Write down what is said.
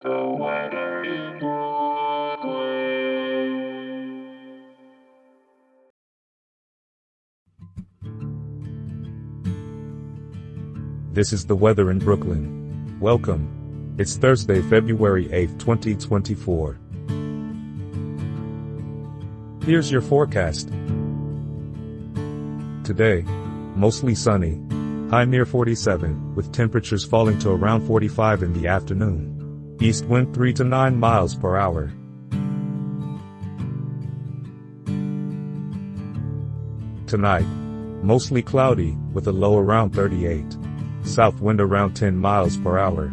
This is the weather in Brooklyn. Welcome. It's Thursday, February 8th, 2024. Here's your forecast. Today, mostly sunny. High near 47, with temperatures falling to around 45 in the afternoon. East wind 3 to 9 miles per hour. Tonight, mostly cloudy, with a low around 38. South wind around 10 miles per hour.